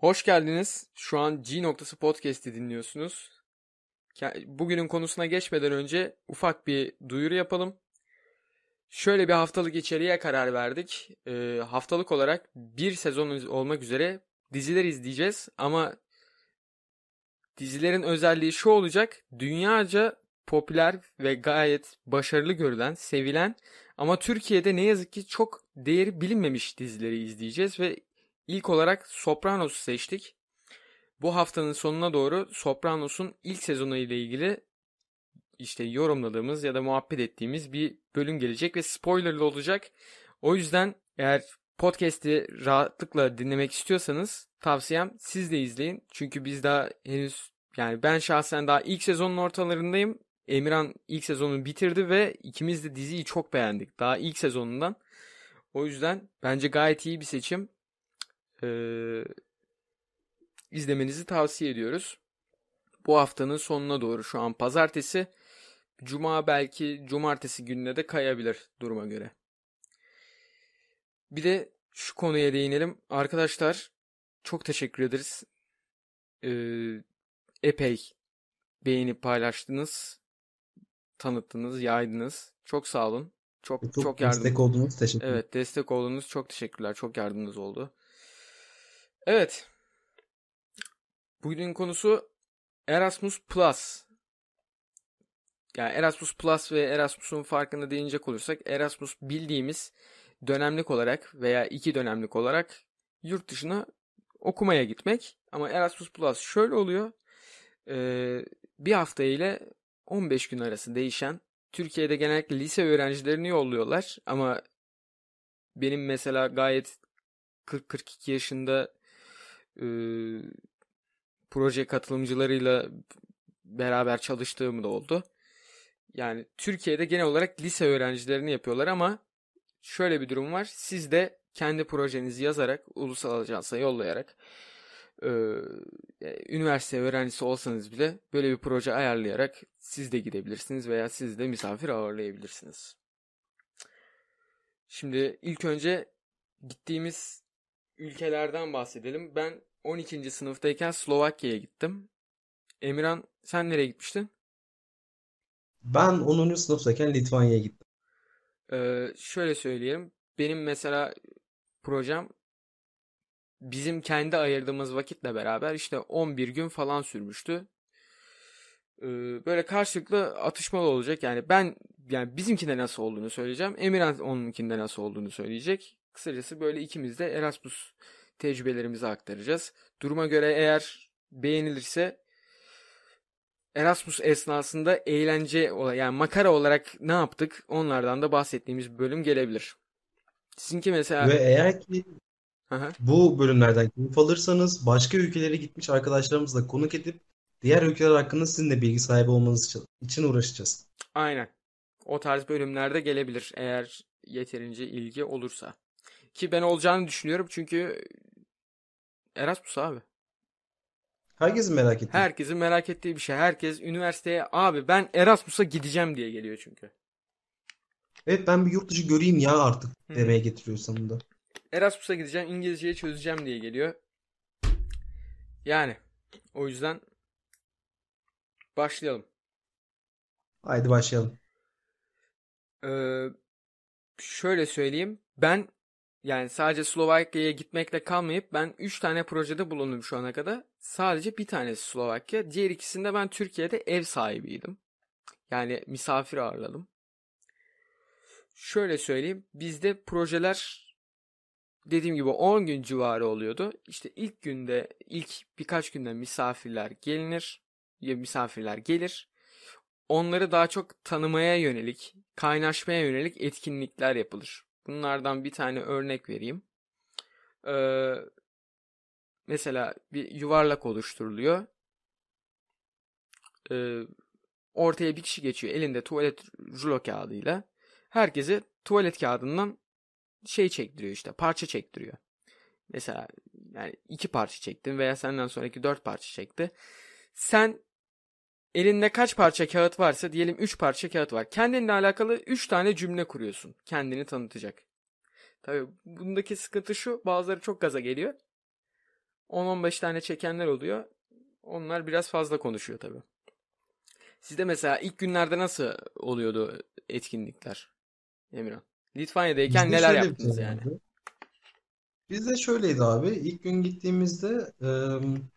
Hoş geldiniz. Şu an G noktası podcast'i dinliyorsunuz. Bugünün konusuna geçmeden önce ufak bir duyuru yapalım. Şöyle bir haftalık içeriğe karar verdik. Ee, haftalık olarak bir sezon olmak üzere diziler izleyeceğiz ama dizilerin özelliği şu olacak. Dünyaca popüler ve gayet başarılı görülen, sevilen ama Türkiye'de ne yazık ki çok değeri bilinmemiş dizileri izleyeceğiz ve ilk olarak Sopranos'u seçtik. Bu haftanın sonuna doğru Sopranos'un ilk sezonu ile ilgili işte yorumladığımız ya da muhabbet ettiğimiz bir bölüm gelecek ve spoilerlı olacak. O yüzden eğer podcast'i rahatlıkla dinlemek istiyorsanız tavsiyem siz de izleyin. Çünkü biz daha henüz yani ben şahsen daha ilk sezonun ortalarındayım. Emirhan ilk sezonu bitirdi ve ikimiz de diziyi çok beğendik. Daha ilk sezonundan. O yüzden bence gayet iyi bir seçim. Ee, izlemenizi tavsiye ediyoruz. Bu haftanın sonuna doğru şu an pazartesi. Cuma belki cumartesi gününe de kayabilir duruma göre. Bir de şu konuya değinelim. Arkadaşlar çok teşekkür ederiz. Ee, epey beğenip paylaştınız. Tanıttınız, yaydınız. Çok sağ olun. Çok çok, çok yardım. Destek oldunuz. Teşekkür Evet, destek oldunuz. Çok teşekkürler. Çok yardımınız oldu. Evet. Bugünün konusu Erasmus Plus. Yani Erasmus Plus ve Erasmus'un farkında değinecek olursak Erasmus bildiğimiz dönemlik olarak veya iki dönemlik olarak yurt dışına okumaya gitmek. Ama Erasmus Plus şöyle oluyor. Ee, bir hafta ile 15 gün arası değişen. Türkiye'de genellikle lise öğrencilerini yolluyorlar ama benim mesela gayet 40-42 yaşında e, proje katılımcılarıyla beraber çalıştığım da oldu. Yani Türkiye'de genel olarak lise öğrencilerini yapıyorlar ama şöyle bir durum var. Siz de kendi projenizi yazarak, ulusal ajansa yollayarak e, üniversite öğrencisi olsanız bile böyle bir proje ayarlayarak siz de gidebilirsiniz veya siz de misafir ağırlayabilirsiniz. Şimdi ilk önce gittiğimiz ülkelerden bahsedelim. Ben 12. sınıftayken Slovakya'ya gittim. Emirhan sen nereye gitmiştin? Ben 10. sınıftayken Litvanya'ya gittim. Ee, şöyle söyleyeyim. Benim mesela projem bizim kendi ayırdığımız vakitle beraber işte 11 gün falan sürmüştü. Ee, böyle karşılıklı atışmalı olacak. Yani ben yani bizimkinde nasıl olduğunu söyleyeceğim. Emirhan onunkinde nasıl olduğunu söyleyecek. Kısacası böyle ikimiz de Erasmus tecrübelerimizi aktaracağız. Duruma göre eğer beğenilirse Erasmus esnasında eğlence yani makara olarak ne yaptık onlardan da bahsettiğimiz bir bölüm gelebilir. Sizinki mesela Ve eğer ki bu bölümlerden keyif alırsanız başka ülkelere gitmiş arkadaşlarımızla konuk edip diğer ülkeler hakkında sizin de bilgi sahibi olmanız için uğraşacağız. Aynen. O tarz bölümlerde gelebilir eğer yeterince ilgi olursa. Ki ben olacağını düşünüyorum çünkü Erasmus abi. Herkesin merak ettiği. Herkesin merak ettiği bir şey. Herkes üniversiteye abi ben Erasmus'a gideceğim diye geliyor çünkü. Evet ben bir yurt dışı göreyim ya artık Hı. demeye getiriyor sonunda. Erasmus'a gideceğim, İngilizceyi çözeceğim diye geliyor. Yani o yüzden başlayalım. Haydi başlayalım. Ee, şöyle söyleyeyim. Ben yani sadece Slovakya'ya gitmekle kalmayıp ben 3 tane projede bulundum şu ana kadar. Sadece bir tanesi Slovakya. Diğer ikisinde ben Türkiye'de ev sahibiydim. Yani misafir ağırladım. Şöyle söyleyeyim. Bizde projeler dediğim gibi 10 gün civarı oluyordu. İşte ilk günde ilk birkaç günde misafirler gelinir. Ya misafirler gelir. Onları daha çok tanımaya yönelik, kaynaşmaya yönelik etkinlikler yapılır. Bunlardan bir tane örnek vereyim. Ee, mesela bir yuvarlak oluşturuluyor. Ee, ortaya bir kişi geçiyor elinde tuvalet rulo kağıdıyla. Herkese tuvalet kağıdından şey çektiriyor işte parça çektiriyor. Mesela yani iki parça çektin veya senden sonraki dört parça çekti. Sen elinde kaç parça kağıt varsa diyelim üç parça kağıt var. Kendinle alakalı üç tane cümle kuruyorsun. Kendini tanıtacak. Tabii bundaki sıkıntı şu bazıları çok gaza geliyor. 10-15 tane çekenler oluyor. Onlar biraz fazla konuşuyor tabii. Sizde mesela ilk günlerde nasıl oluyordu etkinlikler Emirhan? Litvanya'dayken Bizde neler yaptınız yani? vardı. Bizde şöyleydi abi. İlk gün gittiğimizde em,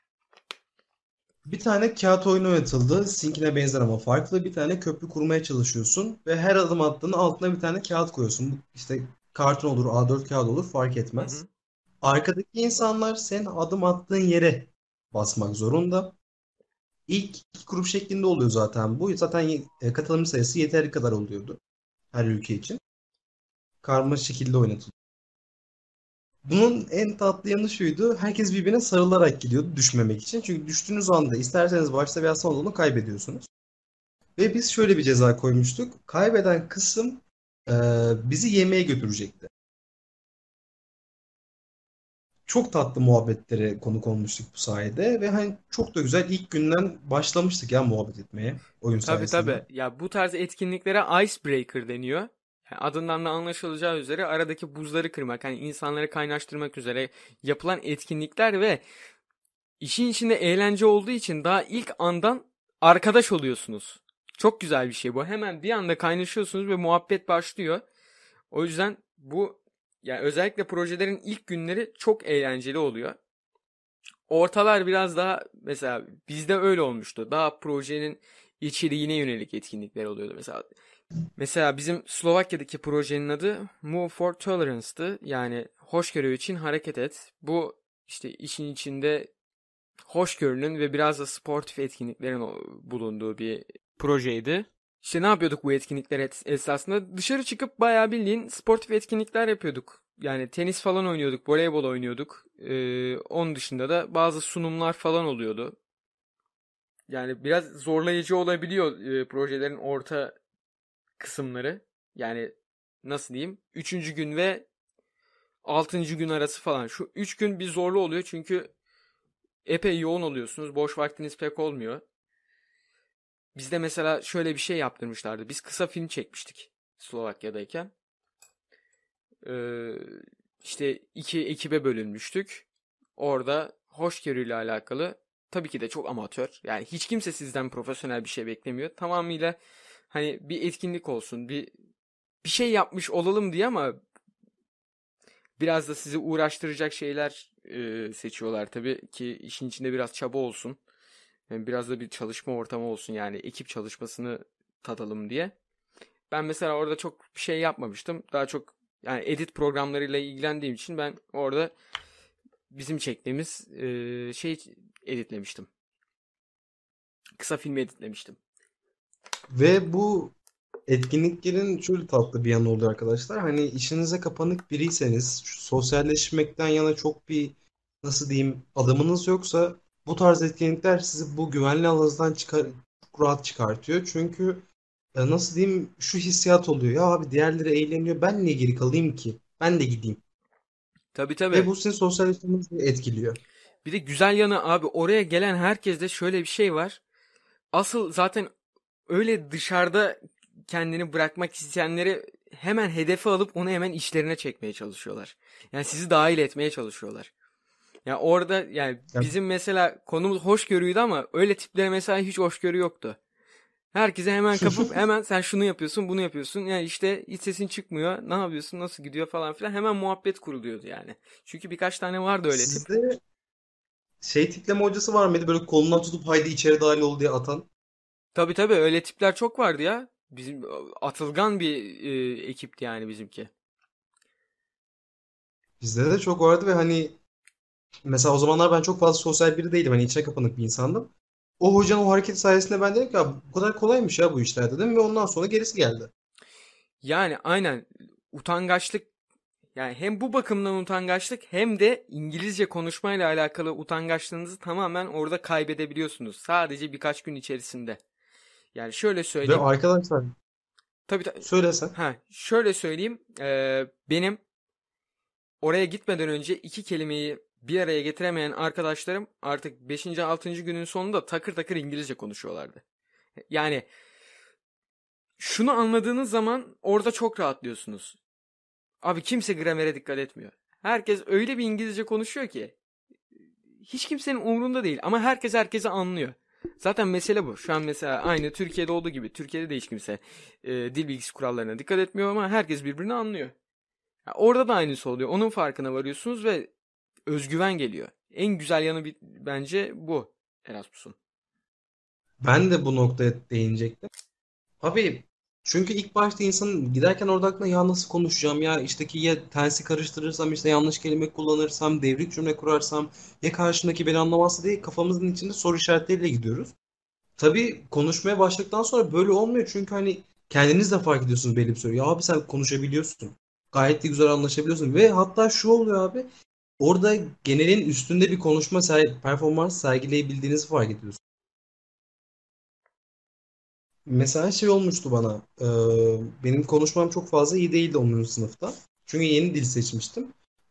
bir tane kağıt oyunu oynatıldı. Sinkine benzer ama farklı. Bir tane köprü kurmaya çalışıyorsun ve her adım attığında altına bir tane kağıt koyuyorsun. Bu İşte karton olur, A4 kağıt olur fark Hı etmez. hı. Arkadaki insanlar senin adım attığın yere basmak zorunda. İlk iki grup şeklinde oluyor zaten bu. Zaten e, katılımcı sayısı yeteri kadar oluyordu her ülke için. Karma şekilde oynatılıyor. Bunun en tatlı yanı şuydu. Herkes birbirine sarılarak gidiyordu düşmemek için. Çünkü düştüğünüz anda isterseniz başta veya sonda onu kaybediyorsunuz. Ve biz şöyle bir ceza koymuştuk. Kaybeden kısım e, bizi yemeğe götürecekti. Çok tatlı muhabbetlere konuk olmuştuk bu sayede ve hani çok da güzel ilk günden başlamıştık ya muhabbet etmeye oyun Tabii sayesinde. tabii. Ya bu tarz etkinliklere icebreaker deniyor. Yani adından da anlaşılacağı üzere aradaki buzları kırmak, hani insanları kaynaştırmak üzere yapılan etkinlikler ve işin içinde eğlence olduğu için daha ilk andan arkadaş oluyorsunuz. Çok güzel bir şey bu. Hemen bir anda kaynaşıyorsunuz ve muhabbet başlıyor. O yüzden bu yani özellikle projelerin ilk günleri çok eğlenceli oluyor. Ortalar biraz daha mesela bizde öyle olmuştu. Daha projenin içeriğine yönelik etkinlikler oluyordu mesela. Mesela bizim Slovakya'daki projenin adı Move for Tolerance'tı. Yani hoşgörü için hareket et. Bu işte işin içinde hoşgörünün ve biraz da sportif etkinliklerin bulunduğu bir projeydi. İşte ne yapıyorduk bu etkinlikler es- esasında? Dışarı çıkıp bayağı bildiğin sportif etkinlikler yapıyorduk. Yani tenis falan oynuyorduk, voleybol oynuyorduk. Ee, onun dışında da bazı sunumlar falan oluyordu. Yani biraz zorlayıcı olabiliyor e, projelerin orta kısımları. Yani nasıl diyeyim? Üçüncü gün ve altıncı gün arası falan. Şu üç gün bir zorlu oluyor çünkü epey yoğun oluyorsunuz. Boş vaktiniz pek olmuyor. Bizde mesela şöyle bir şey yaptırmışlardı. Biz kısa film çekmiştik Slovakya'dayken. Ee, işte iki ekibe bölünmüştük. Orada hoşgörüyle alakalı tabii ki de çok amatör. Yani hiç kimse sizden profesyonel bir şey beklemiyor. Tamamıyla hani bir etkinlik olsun, bir bir şey yapmış olalım diye ama biraz da sizi uğraştıracak şeyler e, seçiyorlar tabii ki işin içinde biraz çaba olsun. Yani biraz da bir çalışma ortamı olsun yani ekip çalışmasını tadalım diye. Ben mesela orada çok bir şey yapmamıştım. Daha çok yani edit programlarıyla ilgilendiğim için ben orada bizim çektiğimiz e, şey editlemiştim. Kısa filmi editlemiştim. Ve bu etkinliklerin şöyle tatlı bir yanı oluyor arkadaşlar. Hani işinize kapanık biriyseniz, sosyalleşmekten yana çok bir nasıl diyeyim adımınız yoksa bu tarz etkinlikler sizi bu güvenli alanınızdan çıkar, çok rahat çıkartıyor. Çünkü e, nasıl diyeyim şu hissiyat oluyor. Ya abi diğerleri eğleniyor ben niye geri kalayım ki? Ben de gideyim. Tabii Ve tabii. bu sizin sosyalleşmenizi etkiliyor. Bir de güzel yanı abi oraya gelen herkeste şöyle bir şey var. Asıl zaten öyle dışarıda kendini bırakmak isteyenleri hemen hedefe alıp onu hemen işlerine çekmeye çalışıyorlar. Yani sizi dahil etmeye çalışıyorlar. Ya orada yani Ya bizim mesela konumuz hoşgörüydü ama öyle tiplere mesela hiç hoşgörü yoktu. Herkese hemen kapıp hemen sen şunu yapıyorsun bunu yapıyorsun. Yani işte hiç sesin çıkmıyor. Ne yapıyorsun nasıl gidiyor falan filan. Hemen muhabbet kuruluyordu yani. Çünkü birkaç tane vardı öyle tip. sizde şey tipleme hocası var mıydı? Böyle kolundan tutup haydi içeri dahil ol diye atan. Tabii tabii öyle tipler çok vardı ya. Bizim atılgan bir e, ekipti yani bizimki. Bizde de çok vardı ve hani mesela o zamanlar ben çok fazla sosyal biri değildim. Hani içine kapanık bir insandım. O hocanın o hareket sayesinde ben dedim ki "Ya bu kadar kolaymış ya bu işler dedim ve ondan sonra gerisi geldi. Yani aynen utangaçlık yani hem bu bakımdan utangaçlık hem de İngilizce konuşmayla alakalı utangaçlığınızı tamamen orada kaybedebiliyorsunuz. Sadece birkaç gün içerisinde. Yani şöyle Ve söyleyeyim. arkadaşlar Tabii tabii. söylesen. Ha, şöyle söyleyeyim. Ee, benim oraya gitmeden önce iki kelimeyi bir araya getiremeyen arkadaşlarım artık 5. 6. günün sonunda takır takır İngilizce konuşuyorlardı. Yani şunu anladığınız zaman orada çok rahatlıyorsunuz. Abi kimse gramere dikkat etmiyor. Herkes öyle bir İngilizce konuşuyor ki hiç kimsenin umurunda değil ama herkes herkesi anlıyor. Zaten mesele bu. Şu an mesela aynı Türkiye'de olduğu gibi. Türkiye'de de hiç kimse e, dil bilgisi kurallarına dikkat etmiyor ama herkes birbirini anlıyor. Ya orada da aynısı oluyor. Onun farkına varıyorsunuz ve özgüven geliyor. En güzel yanı bir, bence bu Erasmus'un. Ben de bu noktaya değinecektim. Abi çünkü ilk başta insanın giderken orada aklına ya nasıl konuşacağım ya işteki ya tensi karıştırırsam işte yanlış kelime kullanırsam devrik cümle kurarsam ya karşımdaki beni anlamazsa diye kafamızın içinde soru işaretleriyle gidiyoruz. Tabii konuşmaya başladıktan sonra böyle olmuyor çünkü hani kendiniz de fark ediyorsunuz belli bir süre. Ya abi sen konuşabiliyorsun. Gayet de güzel anlaşabiliyorsun ve hatta şu oluyor abi orada genelin üstünde bir konuşma ser- performans sergileyebildiğinizi fark ediyorsunuz. Mesela şey olmuştu bana. e, benim konuşmam çok fazla iyi değildi 10. sınıfta. Çünkü yeni dil seçmiştim.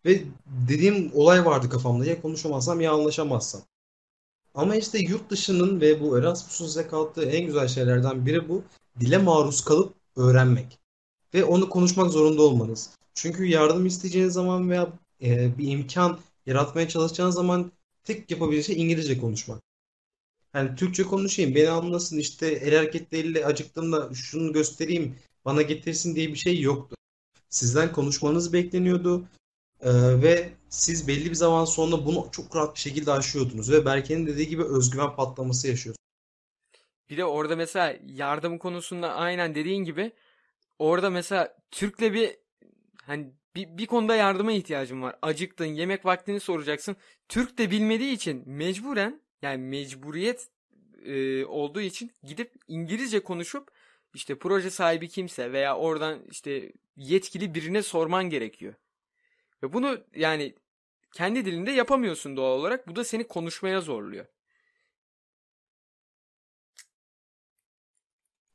Ve dediğim olay vardı kafamda. Ya konuşamazsam ya anlaşamazsam. Ama işte yurt dışının ve bu Erasmus'un size kattığı en güzel şeylerden biri bu. Dile maruz kalıp öğrenmek. Ve onu konuşmak zorunda olmanız. Çünkü yardım isteyeceğiniz zaman veya e, bir imkan yaratmaya çalışacağınız zaman tek yapabileceğiniz şey İngilizce konuşmak. Yani Türkçe konuşayım, beni anlasın işte el hareketleriyle acıktığımda şunu göstereyim, bana getirsin diye bir şey yoktu. Sizden konuşmanız bekleniyordu Ee, ve siz belli bir zaman sonra bunu çok rahat bir şekilde aşıyordunuz ve Berke'nin dediği gibi özgüven patlaması yaşıyorsunuz. Bir de orada mesela yardım konusunda aynen dediğin gibi orada mesela Türk'le bir hani bir, bir konuda yardıma ihtiyacın var. Acıktın, yemek vaktini soracaksın. Türk de bilmediği için mecburen yani mecburiyet e, olduğu için gidip İngilizce konuşup işte proje sahibi kimse veya oradan işte yetkili birine sorman gerekiyor. Ve bunu yani kendi dilinde yapamıyorsun doğal olarak. Bu da seni konuşmaya zorluyor.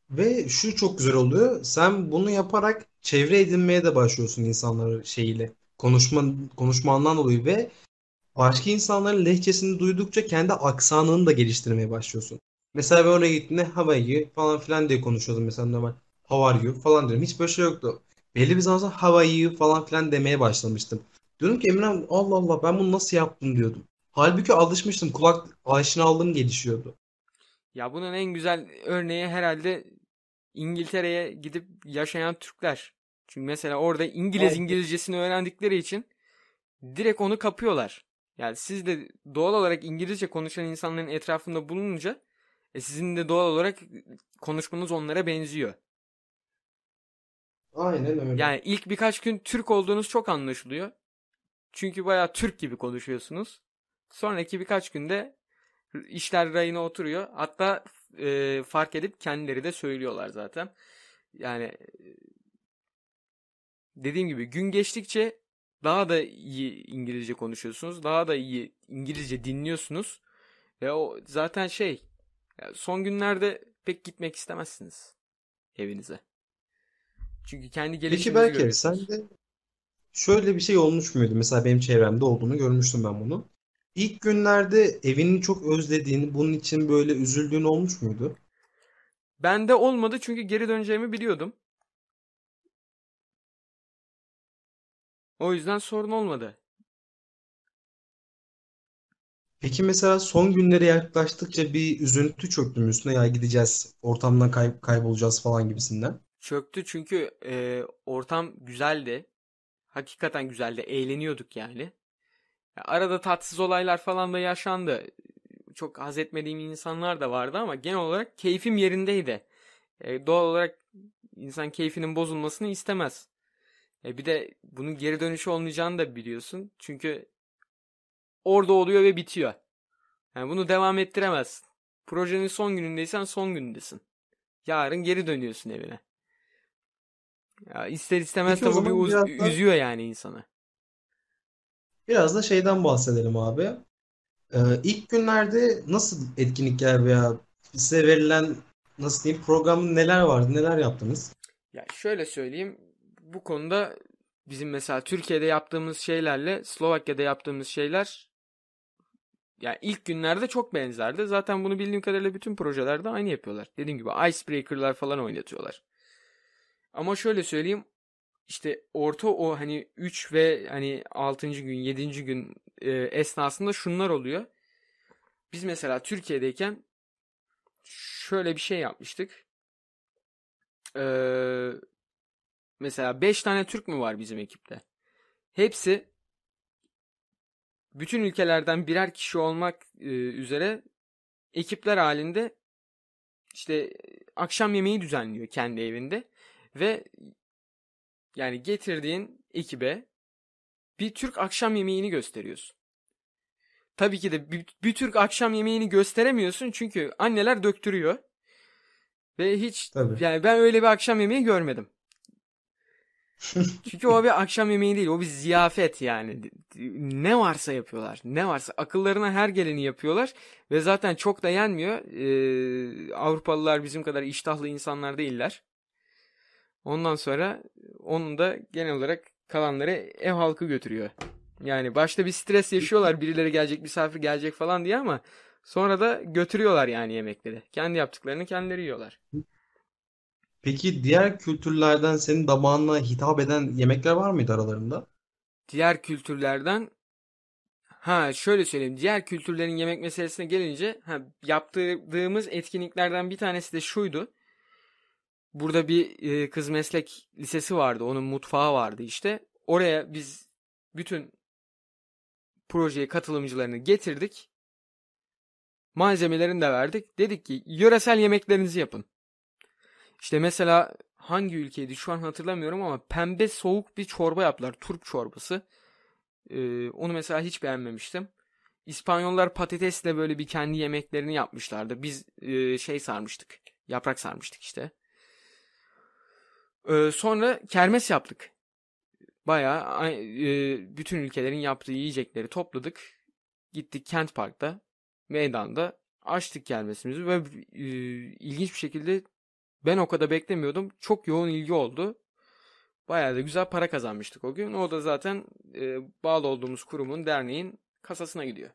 Ve şu çok güzel oluyor. Sen bunu yaparak çevre edinmeye de başlıyorsun insanların şeyiyle. Konuşma, konuşmandan dolayı ve başka insanların lehçesini duydukça kendi aksanını da geliştirmeye başlıyorsun. Mesela ben oraya gittiğimde how are you falan filan diye konuşuyordum mesela normal. How are you falan diyorum. Hiç böyle şey yoktu. Belli bir zaman sonra how are you falan filan demeye başlamıştım. Diyorum ki Emre Allah Allah ben bunu nasıl yaptım diyordum. Halbuki alışmıştım. Kulak aşinalığım gelişiyordu. Ya bunun en güzel örneği herhalde İngiltere'ye gidip yaşayan Türkler. Çünkü mesela orada İngiliz Evet. İngilizcesini öğrendikleri için direkt onu kapıyorlar. Yani siz de doğal olarak İngilizce konuşan insanların etrafında bulununca e sizin de doğal olarak konuşmanız onlara benziyor. Aynen öyle. Yani ilk birkaç gün Türk olduğunuz çok anlaşılıyor. Çünkü bayağı Türk gibi konuşuyorsunuz. Sonraki birkaç günde işler rayına oturuyor. Hatta e, fark edip kendileri de söylüyorlar zaten. Yani e, dediğim gibi gün geçtikçe daha da iyi İngilizce konuşuyorsunuz. Daha da iyi İngilizce dinliyorsunuz. Ve o zaten şey ya son günlerde pek gitmek istemezsiniz evinize. Çünkü kendi Peki gelişiminizi belki görüyorsunuz. sen de şöyle bir şey olmuş muydu? Mesela benim çevremde olduğunu görmüştüm ben bunu. İlk günlerde evini çok özlediğini, bunun için böyle üzüldüğün olmuş muydu? Bende olmadı çünkü geri döneceğimi biliyordum. O yüzden sorun olmadı. Peki mesela son günlere yaklaştıkça bir üzüntü çöktü mü üstüne ya gideceğiz, ortamdan kay kaybolacağız falan gibisinden. Çöktü çünkü e, ortam güzeldi. Hakikaten güzeldi. Eğleniyorduk yani. Ya Arada tatsız olaylar falan da yaşandı. Çok haz etmediğim insanlar da vardı ama genel olarak keyfim yerindeydi. E, doğal olarak insan keyfinin bozulmasını istemez. E, bir de bunun geri dönüşü olmayacağını da biliyorsun. Çünkü orada oluyor ve bitiyor. Yani bunu devam ettiremezsin. Projenin son günündeysen son günündesin. Yarın geri dönüyorsun evine. Ya ister istemez Peki tabii bir uz- da üzüyor yani insanı. biraz da şeyden bahsedelim abi. Ee, ilk günlerde nasıl etkinlikler veya size verilen nasıl diyeyim programın neler vardı, neler yaptınız? Ya şöyle söyleyeyim. Bu konuda bizim mesela Türkiye'de yaptığımız şeylerle Slovakya'da yaptığımız şeyler yani ilk günlerde çok benzerdi. Zaten bunu bildiğim kadarıyla bütün projelerde aynı yapıyorlar. Dediğim gibi icebreaker'lar falan oynatıyorlar. Ama şöyle söyleyeyim. işte orta o hani 3 ve hani 6. gün 7. gün e, esnasında şunlar oluyor. Biz mesela Türkiye'deyken şöyle bir şey yapmıştık. Ee, mesela 5 tane Türk mü var bizim ekipte? Hepsi bütün ülkelerden birer kişi olmak e, üzere ekipler halinde işte akşam yemeği düzenliyor kendi evinde ve yani getirdiğin ekibe bir Türk akşam yemeğini gösteriyorsun. Tabii ki de bir, bir Türk akşam yemeğini gösteremiyorsun çünkü anneler döktürüyor. Ve hiç Tabii. yani ben öyle bir akşam yemeği görmedim. Çünkü o bir akşam yemeği değil. O bir ziyafet yani. Ne varsa yapıyorlar. Ne varsa. Akıllarına her geleni yapıyorlar. Ve zaten çok da yenmiyor. Ee, Avrupalılar bizim kadar iştahlı insanlar değiller. Ondan sonra onun da genel olarak kalanları ev halkı götürüyor. Yani başta bir stres yaşıyorlar. Birileri gelecek, misafir gelecek falan diye ama sonra da götürüyorlar yani yemekleri. Kendi yaptıklarını kendileri yiyorlar. Peki diğer kültürlerden senin damağına hitap eden yemekler var mıydı aralarında? Diğer kültürlerden ha şöyle söyleyeyim. Diğer kültürlerin yemek meselesine gelince ha, yaptığımız etkinliklerden bir tanesi de şuydu. Burada bir e, kız meslek lisesi vardı. Onun mutfağı vardı işte. Oraya biz bütün projeye katılımcılarını getirdik. Malzemelerini de verdik. Dedik ki yöresel yemeklerinizi yapın. İşte mesela hangi ülkeydi şu an hatırlamıyorum ama pembe soğuk bir çorba yaptılar. Turp çorbası. Ee, onu mesela hiç beğenmemiştim. İspanyollar patatesle böyle bir kendi yemeklerini yapmışlardı. Biz e, şey sarmıştık. Yaprak sarmıştık işte. Ee, sonra kermes yaptık. Bayağı e, bütün ülkelerin yaptığı yiyecekleri topladık. Gittik Kent Park'ta, meydanda açtık kermesimizi ve e, ilginç bir şekilde ben o kadar beklemiyordum. Çok yoğun ilgi oldu. Bayağı da güzel para kazanmıştık o gün. O da zaten e, bağlı olduğumuz kurumun, derneğin kasasına gidiyor.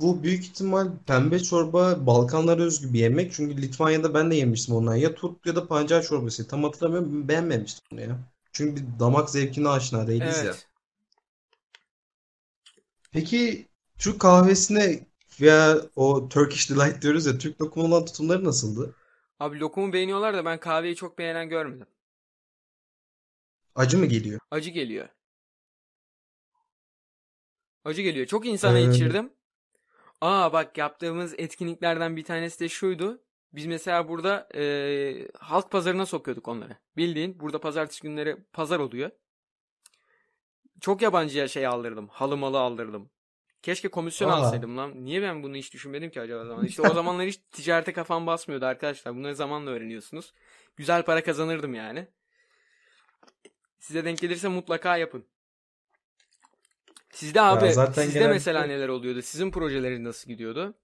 Bu büyük ihtimal pembe çorba Balkanlara özgü bir yemek. Çünkü Litvanya'da ben de yemiştim ondan. Ya turp ya da pancar çorbası. Tam hatırlamıyorum. Beğenmemiştim onu ya. Çünkü bir damak zevkine aşina değiliz ya. Evet. Peki Türk kahvesine veya o Turkish Delight diyoruz ya Türk lokumu olan tutumları nasıldı? Abi lokumu beğeniyorlar da ben kahveyi çok beğenen görmedim. Acı mı geliyor? Acı geliyor. Acı geliyor. Çok insana Ee, içirdim. Aa bak yaptığımız etkinliklerden bir tanesi de şuydu. Biz mesela burada e, halk pazarına sokuyorduk onları. Bildiğin burada pazartesi günleri pazar oluyor. Çok yabancıya şey aldırdım. Halı malı aldırdım. Keşke komisyon aa, alsaydım lan. Niye ben bunu hiç düşünmedim ki acaba zaman? İşte o zamanlar hiç ticarete kafam basmıyordu arkadaşlar. Bunları zamanla öğreniyorsunuz. Güzel para kazanırdım yani. Size denk gelirse mutlaka yapın. Sizde ya abi, zaten sizde mesela genellikle neler oluyordu? Sizin projeleriniz nasıl gidiyordu?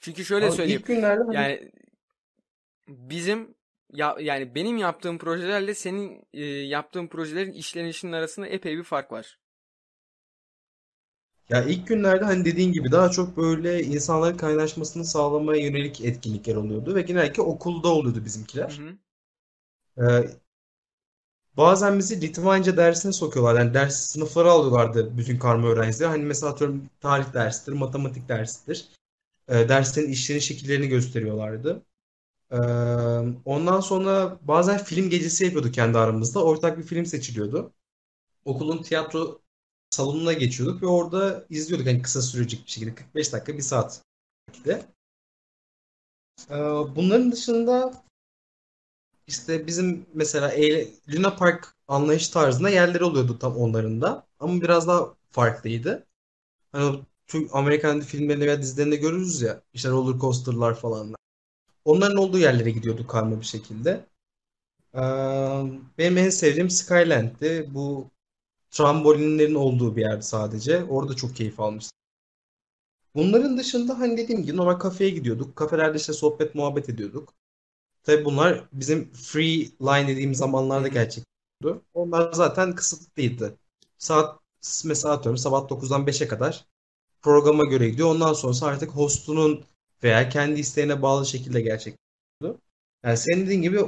Çünkü şöyle Abi söyleyeyim. ilk günlerde Yani bizim ya yani benim yaptığım projelerle senin e, yaptığın projelerin işlenişinin arasında epey bir fark var. Ya ilk günlerde hani dediğin gibi daha çok böyle insanların kaynaşmasını sağlamaya yönelik etkinlikler oluyordu ve genellikle okulda oluyordu Hı bizimkiler. hı. Ee, bazen bizi Litvanca dersine sokuyorlar. Yani ders sınıfları alıyorlardı bütün karma öğrencileri. Hani mesela atıyorum tarih dersidir, matematik dersidir. Ee, derslerin işleniş şekillerini gösteriyorlardı. Ee, ondan sonra bazen film gecesi yapıyorduk kendi aramızda. Ortak bir film seçiliyordu. Okulun tiyatro salonuna geçiyorduk ve orada izliyorduk. Yani kısa sürecek bir şekilde 45 dakika, bir saat de. Ee, bunların dışında işte bizim mesela eğle- Luna Park anlayış tarzında yerleri oluyordu tam onların da. Ama biraz daha farklıydı. Hani Türk Amerikan filmlerinde veya dizilerinde görürüz ya işte roller coaster'lar falan. Onların olduğu yerlere gidiyorduk karma bir şekilde. Ee, benim en sevdiğim Skyland'ti. Bu trambolinlerin olduğu bir yerdi sadece. Orada çok keyif almıştım. Bunların dışında hani dediğim gibi normal kafeye gidiyorduk. Kafelerde işte sohbet muhabbet ediyorduk. Tabii bunlar bizim free line dediğim zamanlarda gerçekleşiyordu. Onlar zaten kısıtlıydı. Saat mesela atıyorum sabah 9'dan 5'e kadar programa göre gidiyor. Ondan sonrası artık hostunun veya kendi isteğine bağlı şekilde gerçekleşiyordu. Yani senin dediğin gibi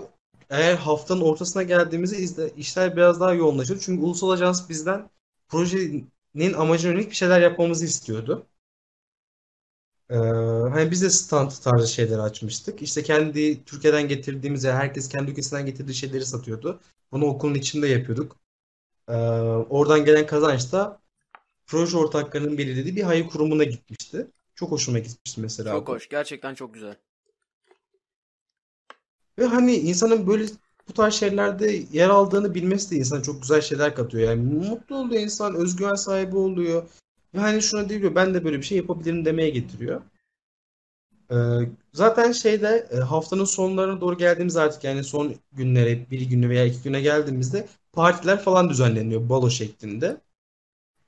eğer haftanın ortasına geldiğimizde izle- işler biraz daha yoğunlaşır. Çünkü Ulusal Ajans bizden projenin amacına yönelik bir şeyler yapmamızı istiyordu. Ee, hani biz de stand tarzı şeyler açmıştık. İşte kendi Türkiye'den getirdiğimiz ya herkes kendi ülkesinden getirdiği şeyleri satıyordu. Bunu okulun içinde yapıyorduk. Ee, oradan gelen kazanç da proje ortaklarının belirlediği bir hayır kurumuna gitmişti. Çok hoşuma gitmişti mesela Çok hoş. Gerçekten çok güzel. Ve hani insanın böyle bu tarz şeylerde yer aldığını bilmesi de insana çok güzel şeyler katıyor. Yani mutlu oluyor insan, özgüven sahibi oluyor. Ve hani şuna diyor ben de böyle bir şey yapabilirim demeye getiriyor. Ee, zaten şeyde e, haftanın sonlarına doğru geldiğimiz artık yani son günlere bir günü veya iki güne geldiğimizde partiler falan düzenleniyor balo şeklinde.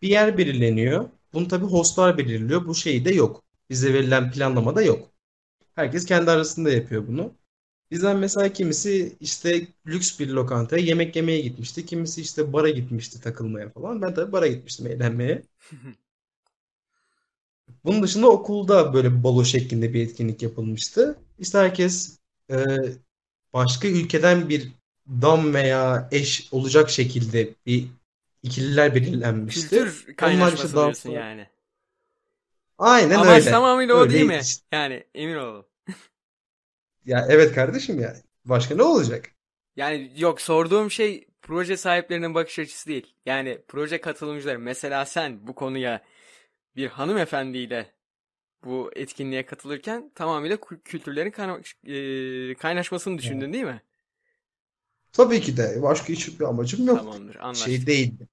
Bir yer belirleniyor. Bunu tabii hostlar belirliyor. Bu şey de yok. Bize verilen planlamada yok. Herkes kendi arasında yapıyor bunu. Bizden mesela kimisi işte lüks bir lokantaya yemek yemeye gitmişti. Kimisi işte bara gitmişti takılmaya falan. Ben tabii bara gitmiştim eğlenmeye. Bunun dışında okulda böyle balo şeklinde bir etkinlik yapılmıştı. İşte herkes e, başka ülkeden bir dam veya eş olacak şekilde bir ikililer belirlenmişti. Kültür Onlar kaynaşması işte diyorsun danslar. yani. Aynen Amaç öyle. tamamıyla o değil Öyle mi? Yani emin olun. Ya evet kardeşim ya. Başka ne olacak? Yani yok sorduğum şey proje sahiplerinin bakış açısı değil. Yani proje katılımcıları mesela sen bu konuya bir hanımefendiyle bu etkinliğe katılırken tamamıyla kü- kültürlerin kayna- e, kaynaşmasını düşündün değil mi? Tabii ki de başka hiçbir amacım yok. Tamamdır, Şey anlaştık. değildi.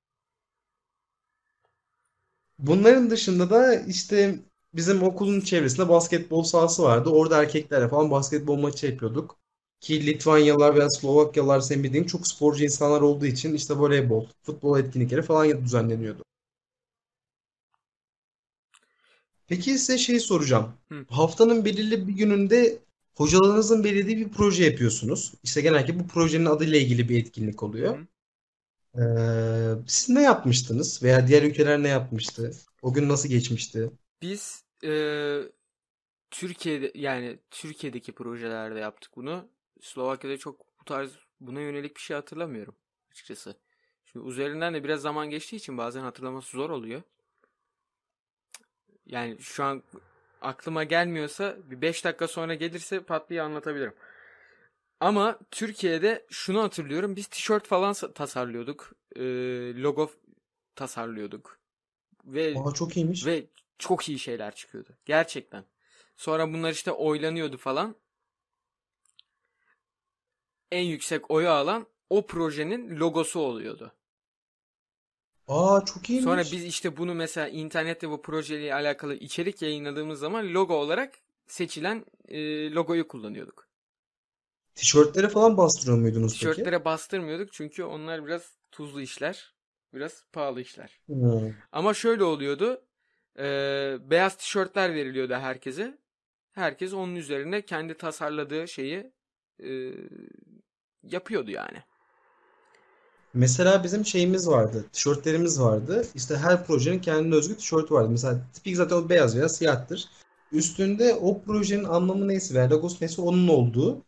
Bunların dışında da işte bizim okulun çevresinde basketbol sahası vardı. Orada erkeklerle falan basketbol maçı yapıyorduk. Ki Litvanyalılar veya Slovakyalılar senin bildiğin çok sporcu insanlar olduğu için işte voleybol, futbol etkinlikleri falan düzenleniyordu. Peki size şey soracağım. Hı. Haftanın belirli bir gününde hocalarınızın belirlediği bir proje yapıyorsunuz. İşte genellikle bu projenin adıyla ilgili bir etkinlik oluyor. hı. Ee, siz ne yapmıştınız? Veya diğer ülkeler ne yapmıştı? O gün nasıl geçmişti? Biz e, Türkiye'de yani Türkiye'deki projelerde yaptık bunu. Slovakya'da çok bu tarz buna yönelik bir şey hatırlamıyorum açıkçası. Şimdi üzerinden de biraz zaman geçtiği için bazen hatırlaması zor oluyor. Yani şu an aklıma gelmiyorsa bir 5 dakika sonra gelirse pat diye anlatabilirim. Ama Türkiye'de şunu hatırlıyorum. Biz tişört falan sa- tasarlıyorduk. Ee, logo tasarlıyorduk. Ve Aa çok iyiymiş. ve çok iyi şeyler çıkıyordu. Gerçekten. Sonra bunlar işte oylanıyordu falan. En yüksek oyu alan o projenin logosu oluyordu. Aa çok Sonra iyiymiş. biz işte bunu mesela internette bu projeyle alakalı içerik yayınladığımız zaman logo olarak seçilen e, logoyu kullanıyorduk. Tişörtlere falan bastırıyor muydunuz peki? Tişörtlere bastırmıyorduk çünkü onlar biraz tuzlu işler. Biraz pahalı işler. Hmm. Ama şöyle oluyordu. E, beyaz tişörtler veriliyordu herkese. Herkes onun üzerine kendi tasarladığı şeyi e, yapıyordu yani. Mesela bizim şeyimiz vardı. Tişörtlerimiz vardı. İşte her projenin kendine özgü tişörtü vardı. Mesela tipik zaten o beyaz veya siyahtır. Üstünde o projenin anlamı neyse veya logosu neyse onun olduğu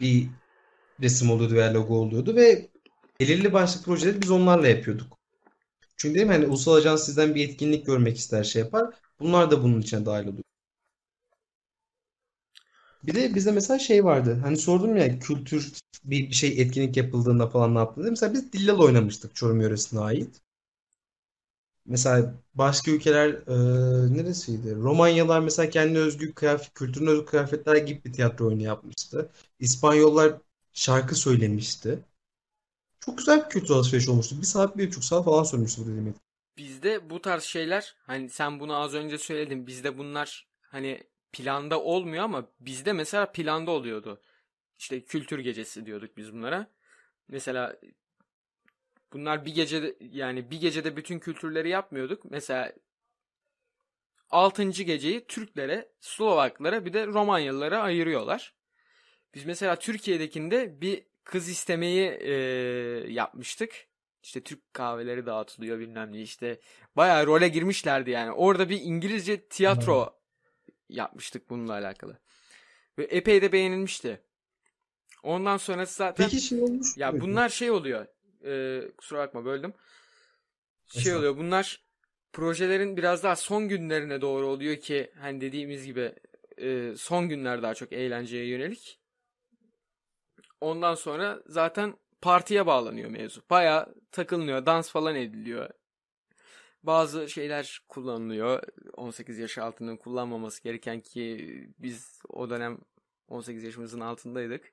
bir resim oluyordu veya logo oluyordu ve belirli başlı projeleri biz onlarla yapıyorduk. Çünkü değil mi hani ulusal ajans sizden bir etkinlik görmek ister şey yapar. Bunlar da bunun içine dahil oluyor. Bir de bizde mesela şey vardı. Hani sordum ya kültür bir, şey etkinlik yapıldığında falan ne yaptığında. Mesela biz Dillal oynamıştık Çorum yöresine ait. Mesela başka ülkeler e, neresiydi? Romanyalılar mesela kendine özgü kıyafet, kültürüne özgü kıyafetler gibi bir tiyatro oyunu yapmıştı. İspanyollar şarkı söylemişti. Çok güzel bir kültür alışverişi olmuştu. Bir saat, bir buçuk saat falan sürmüştü bu dediğim. Bizde bu tarz şeyler hani sen bunu az önce söyledin. Bizde bunlar hani planda olmuyor ama bizde mesela planda oluyordu. İşte kültür gecesi diyorduk biz bunlara. Mesela bunlar bir gecede yani bir gecede bütün kültürleri yapmıyorduk. Mesela 6. geceyi Türklere, Slovaklara bir de Romanyalılara ayırıyorlar. Biz mesela Türkiye'dekinde bir kız istemeyi e, yapmıştık. İşte Türk kahveleri dağıtılıyor bilmem ne işte. Bayağı role girmişlerdi yani. Orada bir İngilizce tiyatro yapmıştık bununla alakalı. Ve epey de beğenilmişti. Ondan sonrası zaten Peki şey olmuş ya muydu? bunlar şey oluyor. Ee, kusura bakma böldüm. Şey oluyor. Bunlar projelerin biraz daha son günlerine doğru oluyor ki hani dediğimiz gibi e, son günler daha çok eğlenceye yönelik. Ondan sonra zaten partiye bağlanıyor mevzu. Baya takılınıyor, dans falan ediliyor. Bazı şeyler kullanılıyor. 18 yaş altının kullanmaması gereken ki biz o dönem 18 yaşımızın altındaydık.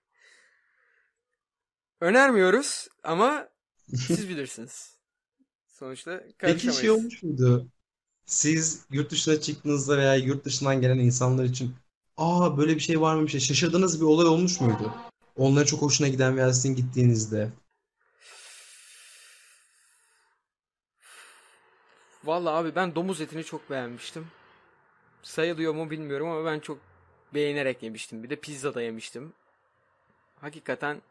Önermiyoruz ama siz bilirsiniz. Sonuçta Peki karışamayız. şey olmuş muydu? Siz yurt dışına çıktığınızda veya yurt dışından gelen insanlar için aa böyle bir şey var mıymış? ya?" Şaşırdığınız bir olay olmuş muydu? Onların çok hoşuna giden veya sizin gittiğinizde. Vallahi abi ben domuz etini çok beğenmiştim. Sayılıyor mu bilmiyorum ama ben çok beğenerek yemiştim. Bir de pizza da yemiştim. Hakikaten